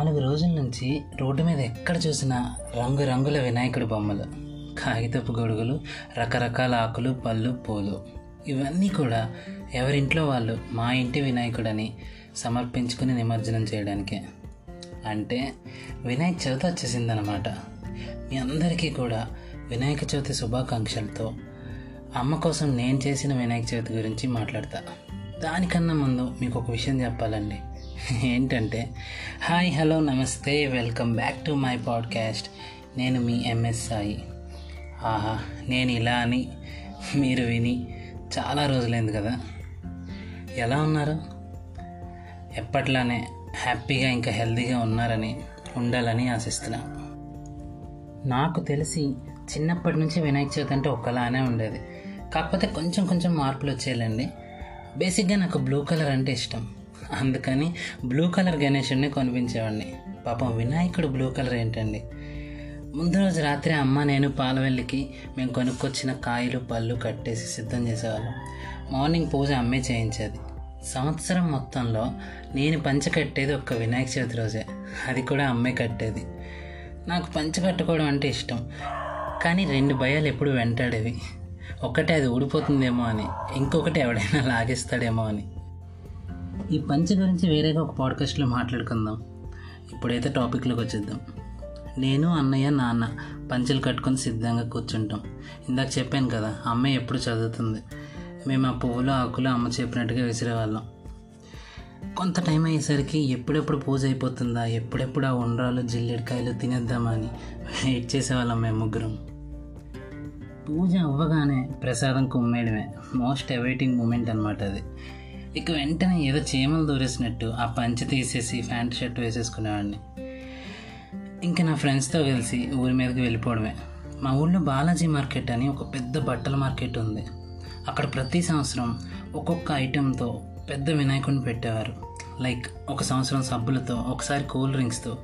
నాలుగు రోజుల నుంచి రోడ్డు మీద ఎక్కడ చూసినా రంగురంగుల వినాయకుడి బొమ్మలు. కాగితపు గొడుగులు రకరకాల ఆకులు పళ్ళు పూలు. ఇవన్నీ కూడా ఎవరింట్లో వాళ్ళు మా ఇంటి వినాయకుడని సమర్పించుకుని నిమజ్జనం చేయడానికే. అంటే వినాయక చవితి వచ్చేసిందనమాట మీ అందరికీ కూడా వినాయక చవితి శుభాకాంక్షలతో అమ్మ కోసం నేను చేసిన వినాయక చవితి గురించి మాట్లాడతా. దానికన్నా ముందు మీకు ఒక విషయం చెప్పాలండి. ఏంటంటే hi hello namaste welcome back to my podcast. నేను మీ ఎంఎస్ సాయి ఆహా నేను ఇలా అని మీరు విని చాలా రోజులైంది కదా. ఎలా ఉన్నారు? ఎప్పట్లానే హ్యాపీగా ఇంకా హెల్తీగా ఉన్నారని ఉండాలని ఆశిస్తున్నా. నాకు తెలిసి చిన్నప్పటి నుంచి వినాయక చవితి అంటే ఒక్కలానే ఉండేది. కాకపోతే కొంచెం కొంచెం మార్పులు వచ్చేయాలండి బేసిక్గా నాకు బ్లూ కలర్ అంటే ఇష్టం. అందుకని బ్లూ కలర్ గణేషుడిని కొనిపించేవాడిని. పాపం వినాయకుడు బ్లూ కలర్ ఏంటండి? ముందు రోజు రాత్రి అమ్మ నేను పాలవెల్లికి మేము కొనుక్కొచ్చిన కాయలు పళ్ళు కట్టేసి సిద్ధం చేసేవాళ్ళం. మార్నింగ్ పూజ అమ్మే చేయించేది. సంవత్సరం మొత్తంలో నేను పంచ కట్టేది ఒక్క వినాయక చవితి రోజే. అది కూడా అమ్మే కట్టేది. నాకు పంచ కట్టుకోవడం అంటే ఇష్టం. కానీ రెండు భయాలు ఎప్పుడు వెంటాడేవి. ఒకటి అది ఊడిపోతుందేమో అని ఇంకొకటి ఎవడైనా లాగేస్తాడేమో అని. ఈ పంచ గురించి వేరేగా ఒక పాడ్కాస్ట్లో మాట్లాడుకుందాం. ఇప్పుడైతే టాపిక్లోకి వచ్చేద్దాం. నేను అన్నయ్య నాన్న పంచలు కట్టుకొని సిద్ధంగా కూర్చుంటాం. ఇందాక చెప్పాను కదా అమ్మాయి ఎప్పుడు చదువుతుంది? మేము ఆ పువ్వులు ఆకులు అమ్మ చెప్పినట్టుగా విసిరేవాళ్ళం. కొంత టైం అయ్యేసరికి ఎప్పుడెప్పుడు పూజ అయిపోతుందా ఎప్పుడెప్పుడు ఆ ఉండ్రాలు జిల్లెడికాయలు తినేద్దామా అని వెయిట్ చేసేవాళ్ళం మేము ముగ్గురం. పూజ అవ్వగానే ప్రసాదం కుమ్మేయడమే. మోస్ట్ అవైటింగ్ మూమెంట్ అనమాట అది. ఇక వెంటనే ఏదో చీమలు దూరేసినట్టు ఆ పంచ తీసేసి ప్యాంట్ షర్ట్ వేసేసుకునేవాడిని. ఇంకా నా ఫ్రెండ్స్తో కలిసి ఊరి మీదకి వెళ్ళిపోవడమే. మా ఊళ్ళో బాలాజీ మార్కెట్ అని ఒక పెద్ద బట్టల మార్కెట్ ఉంది. అక్కడ ప్రతి సంవత్సరం ఒక్కొక్క ఐటెంతో పెద్ద వినాయకుడిని పెట్టేవారు. లైక్ ఒక సంవత్సరం సబ్బులతో ఒకసారి కూల్ డ్రింక్స్తో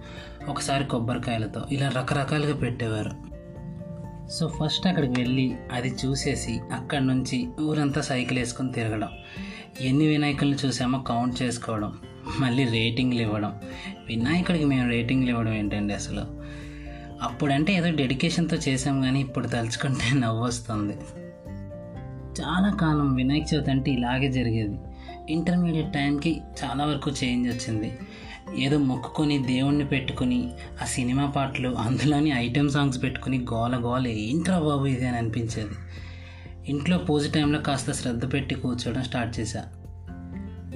ఒకసారి కొబ్బరికాయలతో ఇలా రకరకాలుగా పెట్టేవారు. సో ఫస్ట్ అక్కడికి వెళ్ళి అది చూసేసి అక్కడి నుంచి ఊరంతా సైకిల్ వేసుకొని తిరగడం. ఎన్ని వినాయకులను చూసామో కౌంట్ చేసుకోవడం మళ్ళీ రేటింగ్లు ఇవ్వడం. వినాయకుడికి మేము రేటింగ్లు ఇవ్వడం ఏంటండి అసలు? అప్పుడంటే ఏదో డెడికేషన్తో చేసాం కానీ ఇప్పుడు తలుచుకుంటే నవ్వు వస్తుంది చాలా కాలం వినాయక చవితి అంటే ఇలాగే జరిగేది. ఇంటర్మీడియట్ టైంకి చాలా వరకు చేంజ్ వచ్చింది. ఏదో మొక్కుకొని దేవుణ్ణి పెట్టుకుని ఆ సినిమా పాటలు అందులోని ఐటెం సాంగ్స్ పెట్టుకుని గోల గోల ఏంట్రా బాబు ఇది అని అనిపించేది. ఇంట్లో పూజ టైంలో కాస్త శ్రద్ధ పెట్టి కూర్చోవడం స్టార్ట్ చేశా.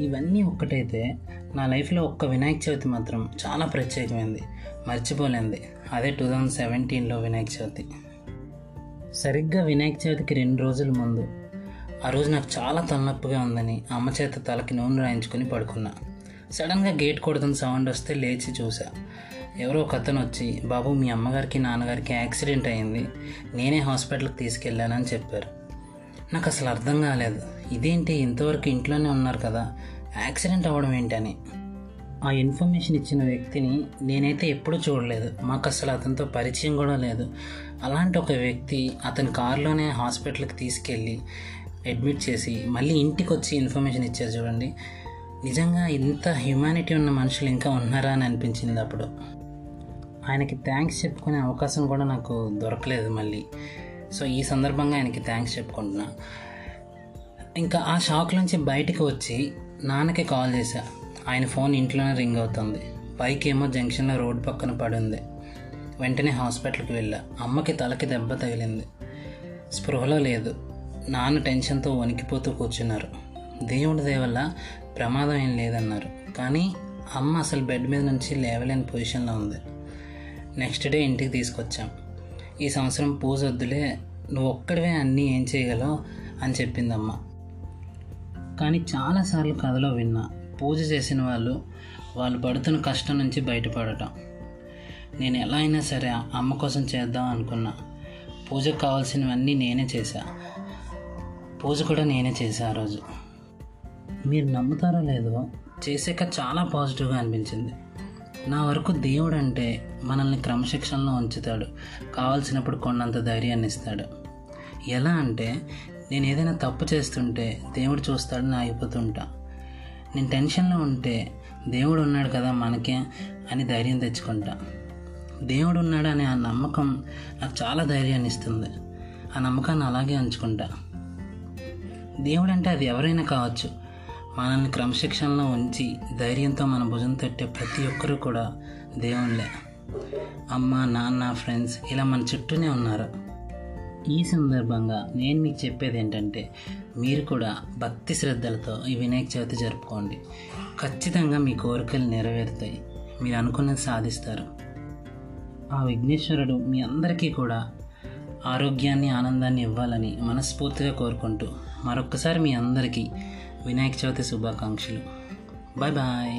ఇవన్నీ ఒక్కటైతే నా లైఫ్లో ఒక్క వినాయక చవితి మాత్రం చాలా ప్రత్యేకమైంది. మర్చిపోలేంది. అదే టూ థౌజండ్ సెవెంటీన్లో వినాయక చవితి. సరిగ్గా వినాయక చవితికి రెండు రోజుల ముందు ఆ రోజు నాకు చాలా తలనొప్పిగా ఉందని అమ్మ చేత తలకి నూనె రాయించుకొని పడుకున్నా. సడన్గా గేట్ కొడుతున్న సౌండ్ వస్తే లేచి చూసా ఎవరో ఒక అతను వచ్చి బాబు మీ అమ్మగారికి నాన్నగారికి యాక్సిడెంట్ అయింది. నేనే హాస్పిటల్కి తీసుకెళ్ళానని చెప్పారు. నాకు అసలు అర్థం కాలేదు. ఇదేంటి ఇంతవరకు ఇంట్లోనే ఉన్నారు కదా? యాక్సిడెంట్ అవ్వడం ఏంటని. ఆ ఇన్ఫర్మేషన్ ఇచ్చిన వ్యక్తిని నేనైతే ఎప్పుడూ చూడలేదు. మాకు అసలు అతనితో పరిచయం కూడా లేదు. అలాంటి ఒక వ్యక్తి అతని కారులోనే హాస్పిటల్కి తీసుకెళ్ళి అడ్మిట్ చేసి మళ్ళీ ఇంటికి వచ్చి ఇన్ఫర్మేషన్ ఇచ్చారు చూడండి. నిజంగా ఇంత హ్యుమానిటీ ఉన్న మనుషులు ఇంకా ఉన్నారా అని అనిపించింది అప్పుడు. ఆయనకి థ్యాంక్స్ చెప్పుకునే అవకాశం కూడా నాకు దొరకలేదు మళ్ళీ. సో ఈ సందర్భంగా ఆయనకి థ్యాంక్స్ చెప్పుకుంటున్నా. ఇంకా ఆ షాక్ నుంచి బయటికి వచ్చి నాన్నకి కాల్ చేశా. ఆయన ఫోన్ ఇంట్లోనే రింగ్ అవుతుంది. బైక్ ఏమో జంక్షన్లో రోడ్డు పక్కన పడింది వెంటనే హాస్పిటల్కి వెళ్ళా. అమ్మకి తలకి దెబ్బ తగిలింది. స్పృహలో లేదు. నాన్న టెన్షన్తో వణికిపోతూ కూర్చున్నారు. దేవుడి దేవల్ల ప్రమాదం ఏం లేదన్నారు. కానీ అమ్మ అసలు బెడ్ మీద నుంచి లేవలేని పొజిషన్లో ఉంది. నెక్స్ట్ డే ఇంటికి తీసుకొచ్చాం. ఈ సంవత్సరం పూజ వద్దులే నువ్వు ఒక్కడివే అన్నీ ఏం చేయగలవు అని చెప్పింది అమ్మ కానీ చాలాసార్లు కథలో విన్నా పూజ చేసిన వాళ్ళు వాళ్ళు పడుతున్న కష్టం నుంచి బయటపడటం. నేను ఎలా అయినా సరే అమ్మ కోసం చేద్దాం అనుకున్నా. పూజకు కావాల్సినవన్నీ నేనే చేశా. పూజ కూడా నేనే చేశా ఆ రోజు. మీరు నమ్ముతారో లేదో చేసాక చాలా పాజిటివ్గా అనిపించింది. నా వరకు దేవుడు అంటే మనల్ని క్రమశిక్షణలో ఉంచుతాడు. కావాల్సినప్పుడు కొన్నంత ధైర్యాన్ని ఇస్తాడు. ఎలా అంటే నేను ఏదైనా తప్పు చేస్తుంటే దేవుడు చూస్తాడని ఆగిపోతుంటా నేను టెన్షన్లో ఉంటే దేవుడు ఉన్నాడు కదా మనకే అని ధైర్యం తెచ్చుకుంటా. దేవుడు ఉన్నాడు అనే ఆ నమ్మకం నాకు చాలా ధైర్యాన్ని ఇస్తుంది. ఆ నమ్మకాన్ని అలాగే ఉంచుకుంటా. దేవుడు అంటే అది ఎవరైనా కావచ్చు. మనల్ని క్రమశిక్షణలో ఉంచి ధైర్యంతో మన భుజం తట్టే ప్రతి ఒక్కరూ కూడా దేవుళ్ళే. అమ్మ నాన్న ఫ్రెండ్స్ ఇలా మన చుట్టూనే ఉన్నారు. ఈ సందర్భంగా నేను మీకు చెప్పేది ఏంటంటే మీరు కూడా భక్తి శ్రద్ధలతో ఈ వినాయక చవితి జరుపుకోండి. ఖచ్చితంగా మీ కోరికలు నెరవేరుతాయి. మీరు అనుకున్నది సాధిస్తారు. ఆ విఘ్నేశ్వరుడు మీ అందరికీ కూడా ఆరోగ్యాన్ని ఆనందాన్ని ఇవ్వాలని మనస్ఫూర్తిగా కోరుకుంటూ మరొక్కసారి మీ అందరికీ వినాయక చవితి శుభాకాంక్షలు బాయ్ బాయ్